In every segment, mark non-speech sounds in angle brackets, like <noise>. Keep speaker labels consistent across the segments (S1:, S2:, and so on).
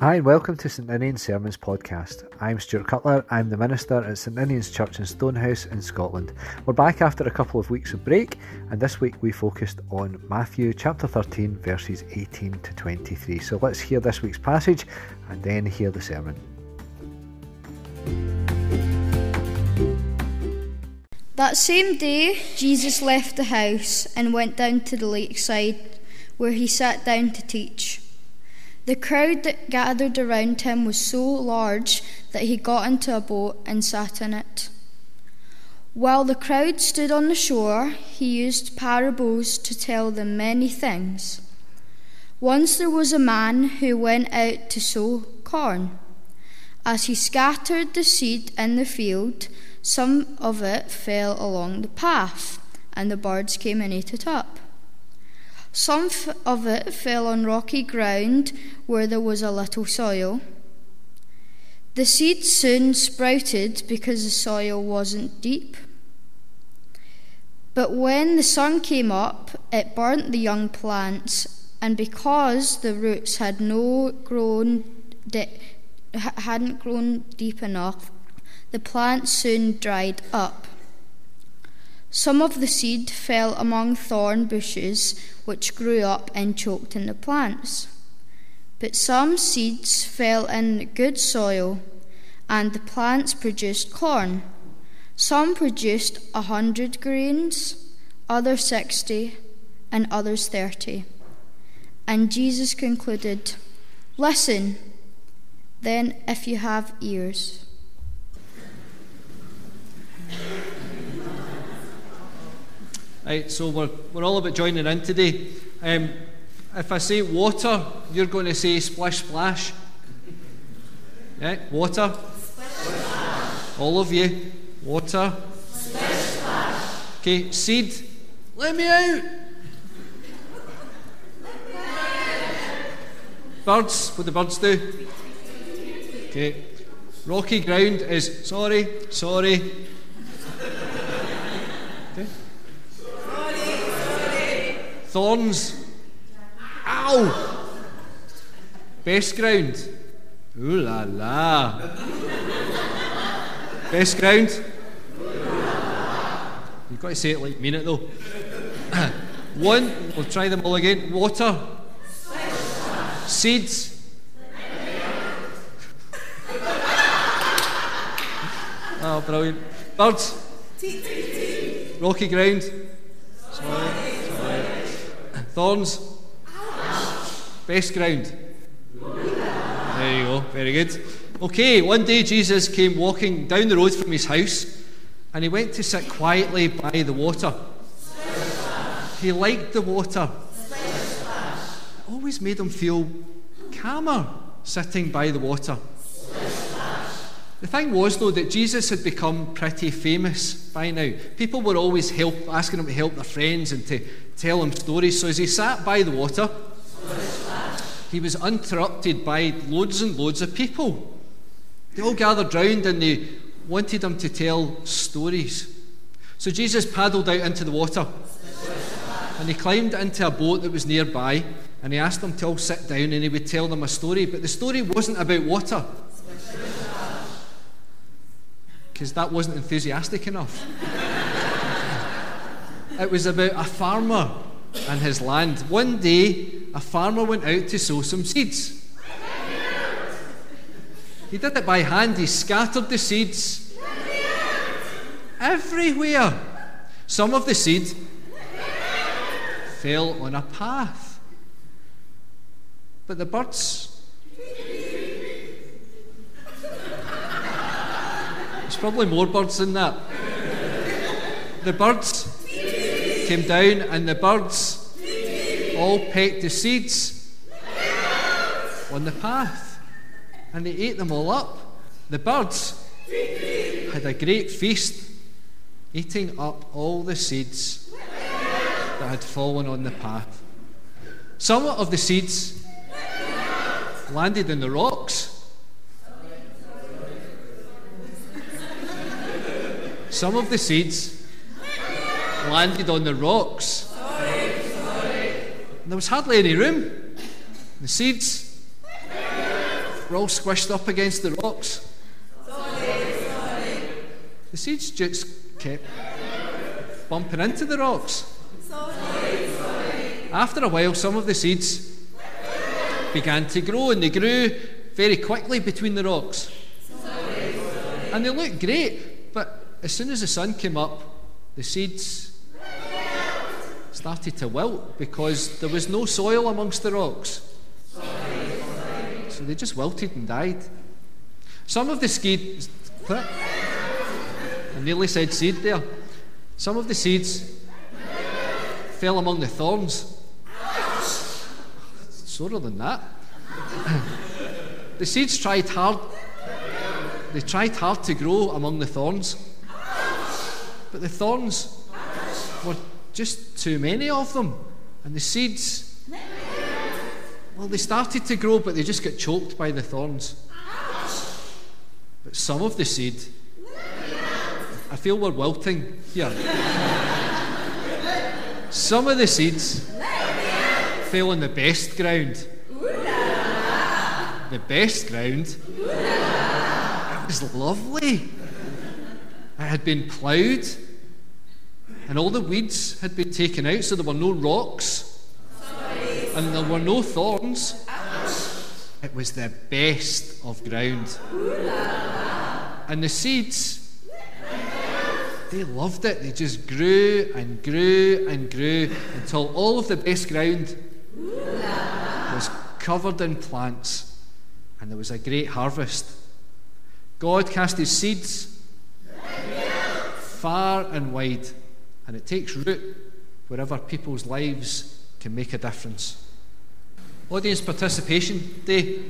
S1: Hi, and welcome to St Ninian's Sermons podcast. I'm Stuart Cutler. I'm the minister at St Ninian's Church in Stonehouse in Scotland. We're back after a couple of weeks of break, and this week we focused on Matthew chapter 13, verses 18 to 23. So let's hear this week's passage and then hear the sermon.
S2: That same day, Jesus left the house and went down to the lakeside, where he sat down to teach. The crowd that gathered around him was so large that he got into a boat and sat in it. While the crowd stood on the shore, he used parables to tell them many things. Once there was a man who went out to sow corn. As he scattered the seed in the field, some of it fell along the path, and the birds came and ate it up. Some of it fell on rocky ground where there was a little soil. The seed soon sprouted because the soil wasn't deep. But when the sun came up, it burnt the young plants, and because the roots had no grown hadn't grown deep enough, the plants soon dried up. Some of the seed fell among thorn bushes, which grew up and choked in the plants. But some seeds fell in good soil, and the plants produced corn. Some produced a hundred grains, others sixty, and others thirty. And Jesus concluded, Listen, then, if you have ears.
S3: Right, so we're, we're all about joining in today. Um, if I say water, you're going to say splish splash. Yeah, water. Splash. All of you. Water. Splash. Okay, seed. Let me out. Birds. What do the birds do? Okay. Rocky ground is sorry, sorry, Thorns. Ow! Best ground. Ooh la la. Best ground. You've got to say it like mean it though. <coughs> One, we'll try them all again. Water. Seeds. <laughs> oh, brilliant. Birds. Rocky ground. Thorns? Best ground. There you go, very good. Okay, one day Jesus came walking down the road from his house and he went to sit quietly by the water. He liked the water. It always made him feel calmer sitting by the water. The thing was, though, that Jesus had become pretty famous by now. People were always help, asking him to help their friends and to tell him stories. So as he sat by the water, he was interrupted by loads and loads of people. They all gathered round and they wanted him to tell stories. So Jesus paddled out into the water and he climbed into a boat that was nearby and he asked them to all sit down and he would tell them a story. But the story wasn't about water because that wasn't enthusiastic enough. it was about a farmer and his land. One day, a farmer went out to sow some seeds. He did it by hand, he scattered the seeds everywhere. Some of the seed fell on a path. But the birds probably more birds than that. The birds came down, and the birds all pecked the seeds on the path, and they ate them all up. The birds had a great feast, eating up all the seeds that had fallen on the path. Some of the seeds landed in the rocks Some of the seeds landed on the rocks. There was hardly any room. The seeds we're all squished up against the rocks. The seeds just kept bumping into the rocks. After a while, some of the seeds began to grow, and they grew very quickly between the rocks. And they looked great, but as soon as the sun came up, the seeds started to wilt because there was no soil amongst the rocks. So they just wilted and died. Some of the seeds, I nearly said seed there. Some of the seeds fell among the thorns. Sorer than that. <coughs> the seeds tried hard. They tried hard to grow among the thorns. But the thorns were just too many of them. And the seeds, well, they started to grow, but they just got choked by the thorns. But some of the seed, I feel we're wilting here. Some of the seeds fell on the best ground. The best ground. It was lovely. It had been ploughed, and all the weeds had been taken out, so there were no rocks, and there were no thorns. It was the best of ground. And the seeds, they loved it. They just grew and grew and grew until all of the best ground was covered in plants, and there was a great harvest. God cast his seeds far and wide, and it takes root wherever people's lives can make a difference. Audience Participation Day.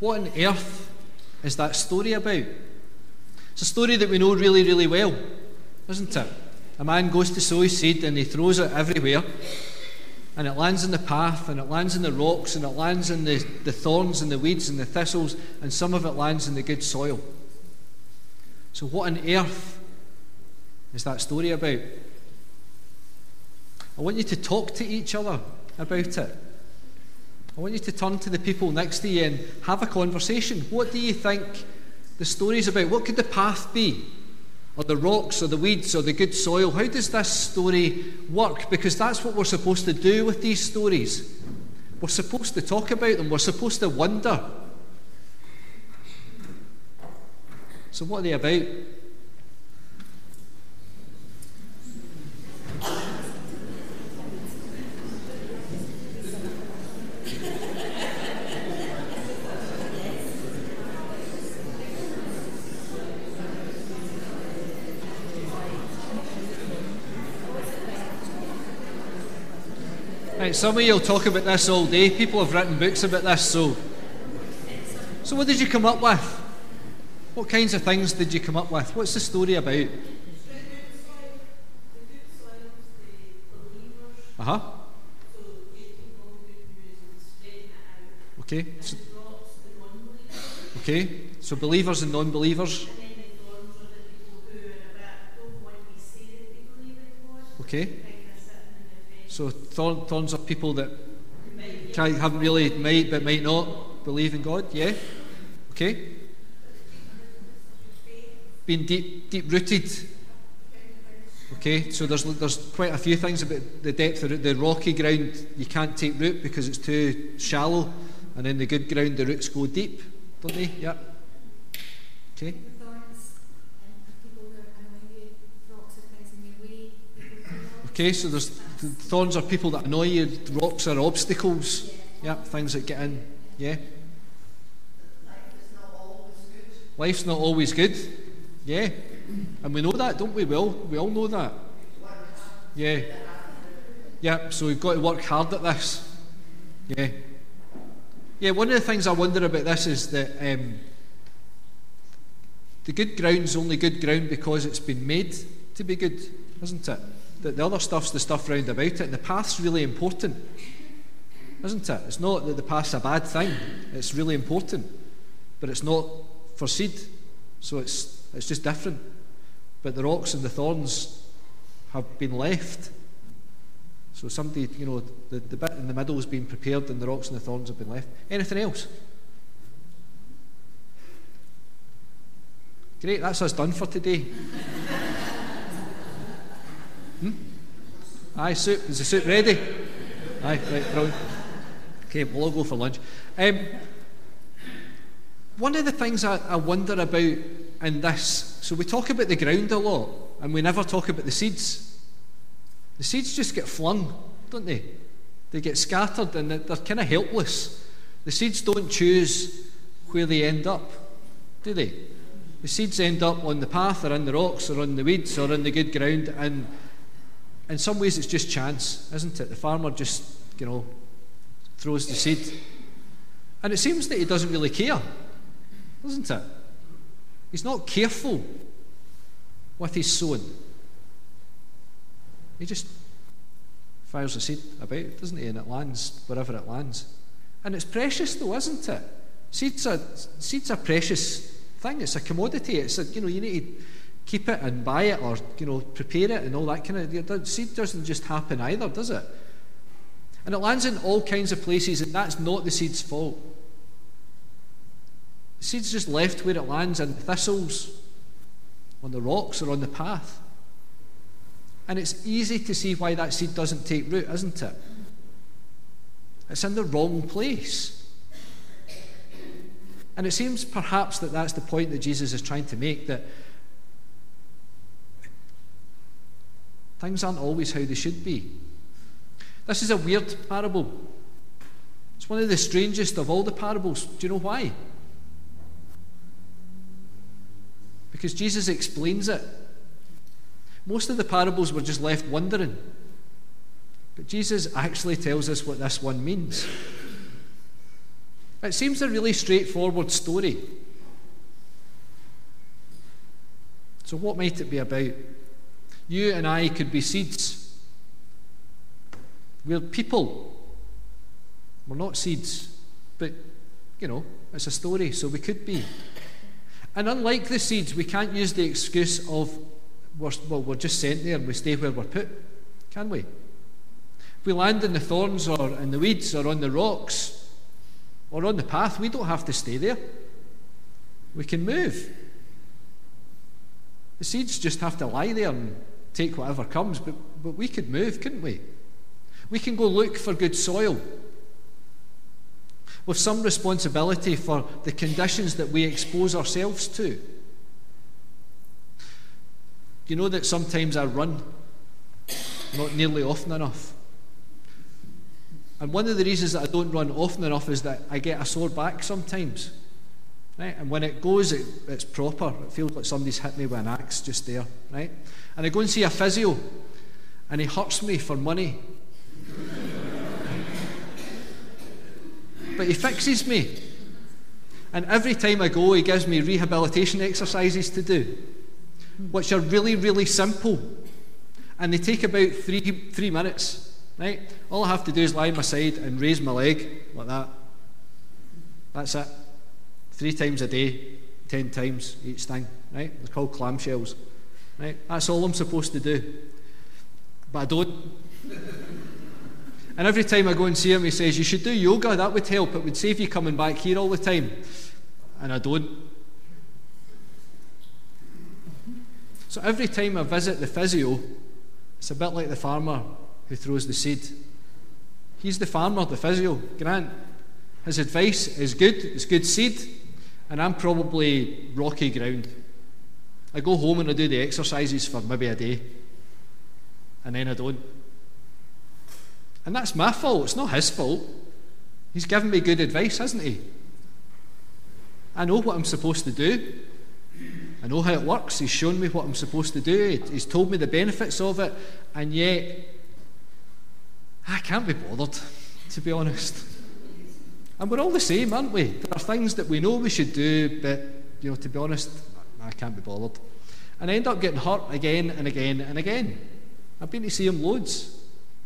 S3: What on earth is that story about? It's a story that we know really, really well, isn't it? A man goes to sow his seed and he throws it everywhere, and it lands in the path, and it lands in the rocks, and it lands in the, the thorns and the weeds and the thistles, and some of it lands in the good soil. So, what on earth is that story about? I want you to talk to each other about it. I want you to turn to the people next to you and have a conversation. What do you think the story is about? What could the path be? Or the rocks, or the weeds, or the good soil? How does this story work? Because that's what we're supposed to do with these stories. We're supposed to talk about them, we're supposed to wonder. So, what are they about? Right, some of you will talk about this all day. People have written books about this, so. So, what did you come up with? What kinds of things did you come up with? What's the story about? Uh huh. Okay. So, okay. So believers and non-believers. Okay. So thorn, thorns are people that haven't really might but might not believe in God. Yeah. Okay. Being deep deep rooted. Okay, so there's there's quite a few things about the depth of the rocky ground you can't take root because it's too shallow, and in the good ground the roots go deep, don't they? Yeah. Okay. Okay, so there's thorns are people that annoy you, rocks are obstacles. Yeah, things that get in. Yeah. Life's not always good. Yeah. And we know that, don't we? We all, we all know that. Yeah. Yeah, so we've got to work hard at this. Yeah. Yeah, one of the things I wonder about this is that um, the good ground's only good ground because it's been made to be good, isn't it? that the other stuff's the stuff round about it. And the path's really important, isn't it? It's not that the path's a bad thing, it's really important. But it's not for seed, so it's, it's just different. But the rocks and the thorns have been left. So somebody, you know, the, the bit in the middle has been prepared and the rocks and the thorns have been left. Anything else? Great, that's us done for today. <laughs> hmm? Aye, soup. Is the soup ready? Aye, right, brilliant. Okay, we'll all go for lunch. Um, one of the things I, I wonder about in this, so we talk about the ground a lot, and we never talk about the seeds. The seeds just get flung, don't they? They get scattered and they're kind of helpless. The seeds don't choose where they end up, do they? The seeds end up on the path or in the rocks or on the weeds or in the good ground, and in some ways it's just chance, isn't it? The farmer just, you know, throws the seed. And it seems that he doesn't really care, doesn't it? He's not careful with his sowing. He just fires a seed about, doesn't he? And it lands wherever it lands. And it's precious, though, isn't it? Seeds are, seeds are precious thing. It's a commodity. It's a, you know, you need to keep it and buy it or, you know, prepare it and all that kind of, seed doesn't just happen either, does it? And it lands in all kinds of places and that's not the seed's fault. Seed's just left where it lands in thistles, on the rocks or on the path. And it's easy to see why that seed doesn't take root, isn't it? It's in the wrong place. And it seems perhaps that that's the point that Jesus is trying to make that things aren't always how they should be. This is a weird parable. It's one of the strangest of all the parables. Do you know why? Because Jesus explains it. Most of the parables were just left wondering. But Jesus actually tells us what this one means. It seems a really straightforward story. So, what might it be about? You and I could be seeds. We're people. We're not seeds. But, you know, it's a story, so we could be. And unlike the seeds, we can't use the excuse of, well, we're just sent there and we stay where we're put, can we? If we land in the thorns or in the weeds or on the rocks, or on the path, we don't have to stay there. We can move. The seeds just have to lie there and take whatever comes, but, but we could move, couldn't we? We can go look for good soil with some responsibility for the conditions that we expose ourselves to. You know that sometimes I run, not nearly often enough. And one of the reasons that I don't run often enough is that I get a sore back sometimes. Right? And when it goes, it, it's proper. It feels like somebody's hit me with an axe just there. Right? And I go and see a physio, and he hurts me for money. But he fixes me. And every time I go, he gives me rehabilitation exercises to do, which are really, really simple. And they take about three, three minutes. Right? All I have to do is lie on my side and raise my leg like that. That's it. Three times a day, ten times each thing. Right? They're called clamshells. Right? That's all I'm supposed to do. But I don't. <laughs> and every time I go and see him, he says, You should do yoga, that would help. It would save you coming back here all the time. And I don't. So every time I visit the physio, it's a bit like the farmer who throws the seed. He's the farmer, the physio, Grant. His advice is good, it's good seed, and I'm probably rocky ground. I go home and I do the exercises for maybe a day, and then I don't. And that's my fault, it's not his fault. He's given me good advice, hasn't he? I know what I'm supposed to do. I know how it works. He's shown me what I'm supposed to do. He's told me the benefits of it, and yet I can't be bothered, to be honest. And we're all the same, aren't we? There are things that we know we should do, but, you know, to be honest, I can't be bothered. And I end up getting hurt again and again and again. I've been to see him loads,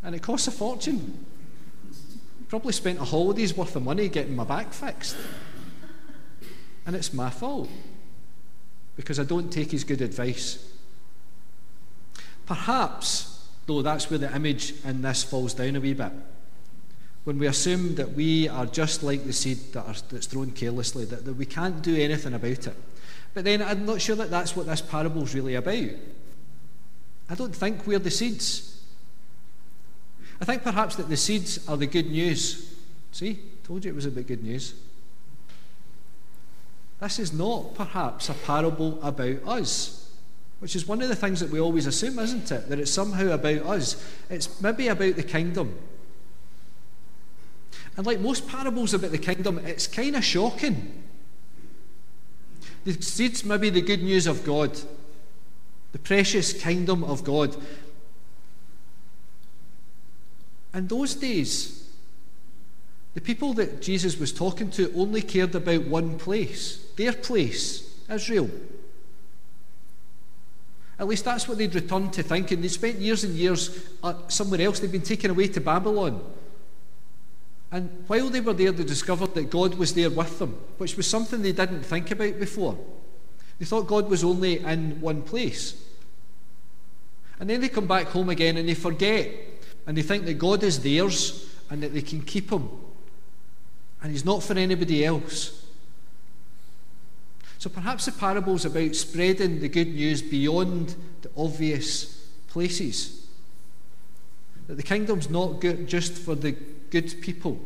S3: and it costs a fortune. Probably spent a holiday's worth of money getting my back fixed. And it's my fault because I don't take his good advice. Perhaps though that's where the image in this falls down a wee bit. When we assume that we are just like the seed that are, that's thrown carelessly, that, that we can't do anything about it. But then I'm not sure that that's what this parable is really about. I don't think we're the seeds. I think perhaps that the seeds are the good news. See, told you it was about good news. This is not perhaps a parable about us, which is one of the things that we always assume, isn't it? That it's somehow about us. It's maybe about the kingdom. And like most parables about the kingdom, it's kind of shocking. The seeds maybe the good news of God, the precious kingdom of God. In those days, the people that Jesus was talking to only cared about one place, their place, Israel. At least that's what they'd returned to thinking. They spent years and years uh, somewhere else. They'd been taken away to Babylon. And while they were there, they discovered that God was there with them, which was something they didn't think about before. They thought God was only in one place. And then they come back home again and they forget. And they think that God is theirs and that they can keep him. And he's not for anybody else. So perhaps the parable's about spreading the good news beyond the obvious places. That the kingdom's not good just for the good people,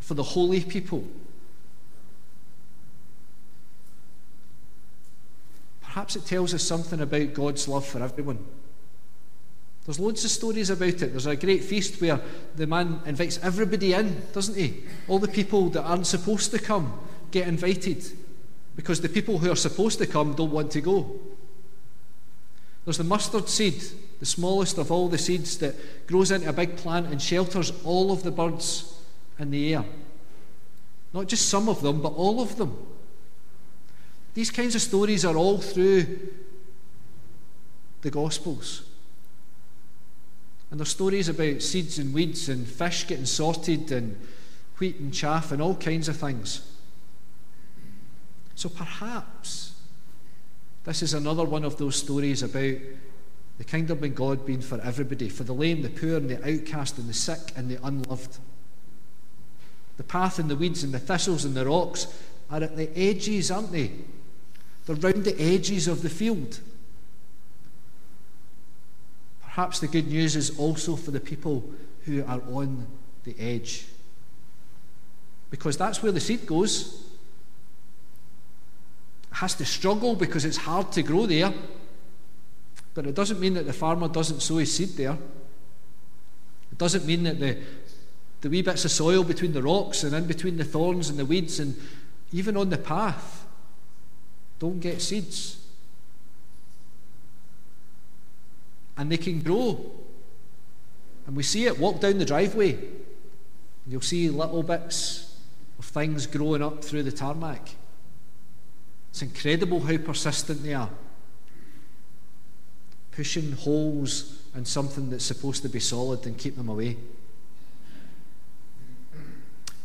S3: for the holy people. Perhaps it tells us something about God's love for everyone. There's loads of stories about it. There's a great feast where the man invites everybody in, doesn't he? All the people that aren't supposed to come get invited because the people who are supposed to come don't want to go. There's the mustard seed, the smallest of all the seeds that grows into a big plant and shelters all of the birds in the air. Not just some of them, but all of them. These kinds of stories are all through the Gospels. And there's stories about seeds and weeds and fish getting sorted and wheat and chaff and all kinds of things. So perhaps this is another one of those stories about the kingdom of God being for everybody, for the lame, the poor, and the outcast, and the sick, and the unloved. The path and the weeds and the thistles and the rocks are at the edges, aren't they? They're round the edges of the field. Perhaps the good news is also for the people who are on the edge. Because that's where the seed goes. It has to struggle because it's hard to grow there. But it doesn't mean that the farmer doesn't sow his seed there. It doesn't mean that the, the wee bits of soil between the rocks and in between the thorns and the weeds and even on the path don't get seeds. And they can grow. And we see it walk down the driveway. You'll see little bits of things growing up through the tarmac. It's incredible how persistent they are. Pushing holes in something that's supposed to be solid and keep them away.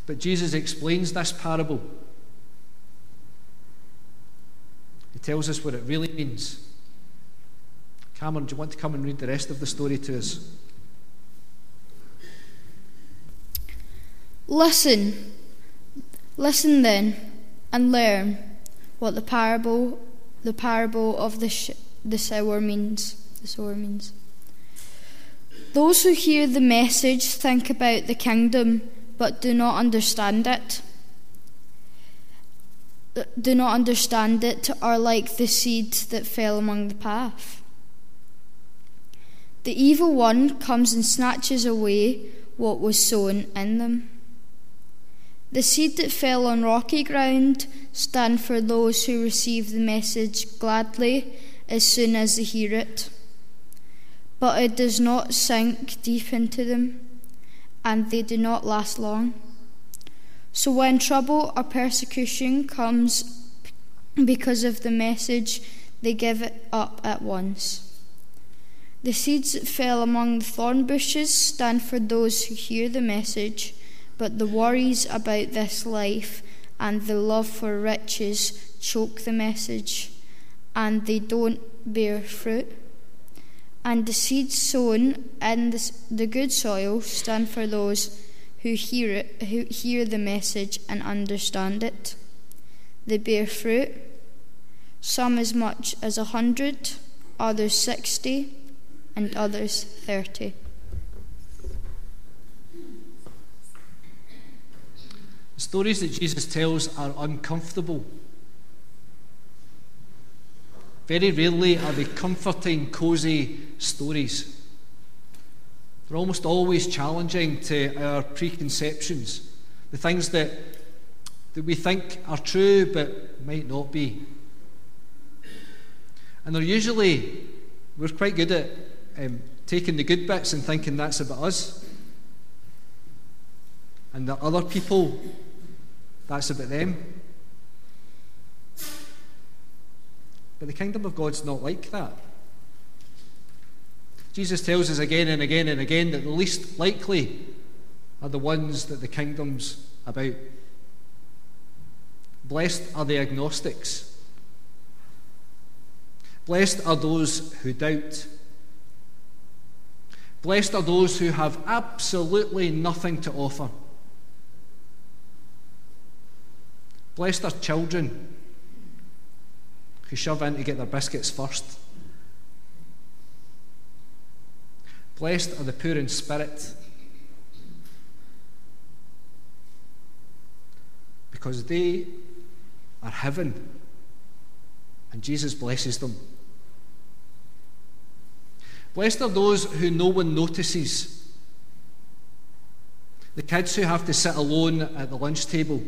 S3: But Jesus explains this parable. He tells us what it really means. Cameron, do you want to come and read the rest of the story to us?
S2: Listen, listen then, and learn what the parable, the parable of the sh- the sower means. The sower means. Those who hear the message think about the kingdom, but do not understand it. Do not understand it, are like the seed that fell among the path. The evil one comes and snatches away what was sown in them. The seed that fell on rocky ground stand for those who receive the message gladly as soon as they hear it. But it does not sink deep into them, and they do not last long. So when trouble or persecution comes because of the message, they give it up at once. The seeds that fell among the thorn bushes stand for those who hear the message, but the worries about this life and the love for riches choke the message, and they don't bear fruit. And the seeds sown in the, the good soil stand for those who hear it, who hear the message and understand it. They bear fruit, some as much as a hundred, others sixty, and others thirty.
S3: The stories that Jesus tells are uncomfortable. Very rarely are they comforting, cosy stories. They're almost always challenging to our preconceptions, the things that, that we think are true but might not be. And they're usually, we're quite good at um, taking the good bits and thinking that's about us. And the other people that's about them. But the kingdom of God's not like that. Jesus tells us again and again and again that the least likely are the ones that the kingdom's about. Blessed are the agnostics. Blessed are those who doubt. Blessed are those who have absolutely nothing to offer. Blessed are children who shove in to get their biscuits first. Blessed are the poor in spirit because they are heaven and Jesus blesses them. Blessed are those who no one notices. The kids who have to sit alone at the lunch table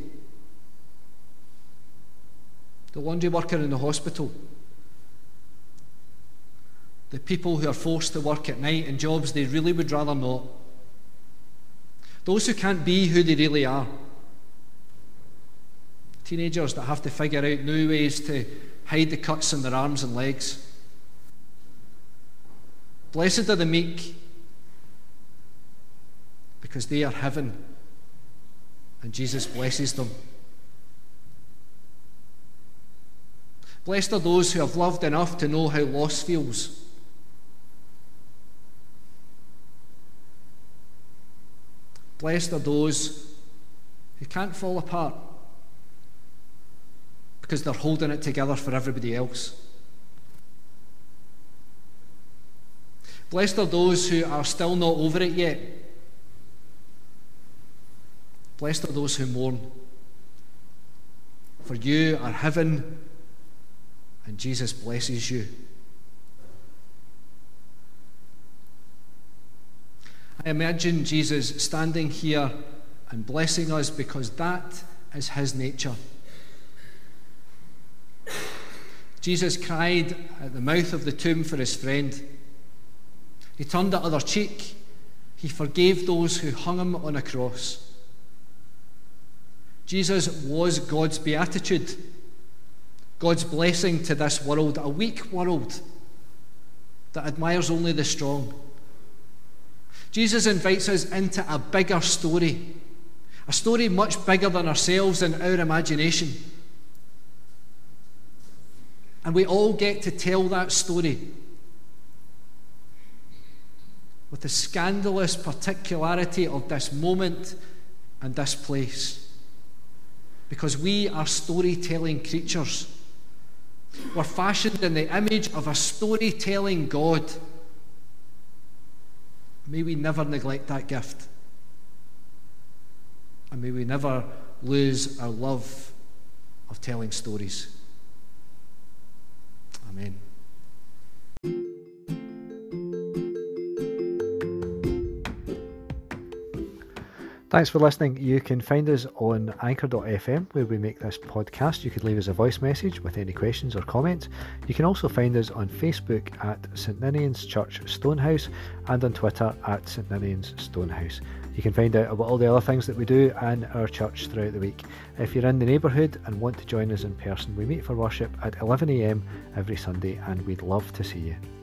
S3: the laundry worker in the hospital, the people who are forced to work at night in jobs they really would rather not, those who can't be who they really are, teenagers that have to figure out new ways to hide the cuts in their arms and legs. Blessed are the meek because they are heaven and Jesus blesses them. Blessed are those who have loved enough to know how loss feels. Blessed are those who can't fall apart because they're holding it together for everybody else. Blessed are those who are still not over it yet. Blessed are those who mourn. For you are heaven and Jesus blesses you. I imagine Jesus standing here and blessing us because that is his nature. Jesus cried at the mouth of the tomb for his friend. He turned the other cheek. He forgave those who hung him on a cross. Jesus was God's beatitude. God's blessing to this world, a weak world that admires only the strong. Jesus invites us into a bigger story, a story much bigger than ourselves and our imagination. And we all get to tell that story with the scandalous particularity of this moment and this place. Because we are storytelling creatures. We're fashioned in the image of a storytelling God. May we never neglect that gift. And may we never lose our love of telling stories. Amen.
S1: Thanks for listening. You can find us on anchor.fm where we make this podcast. You could leave us a voice message with any questions or comments. You can also find us on Facebook at St Ninian's Church Stonehouse and on Twitter at St Ninian's Stonehouse. You can find out about all the other things that we do in our church throughout the week. If you're in the neighbourhood and want to join us in person, we meet for worship at 11am every Sunday and we'd love to see you.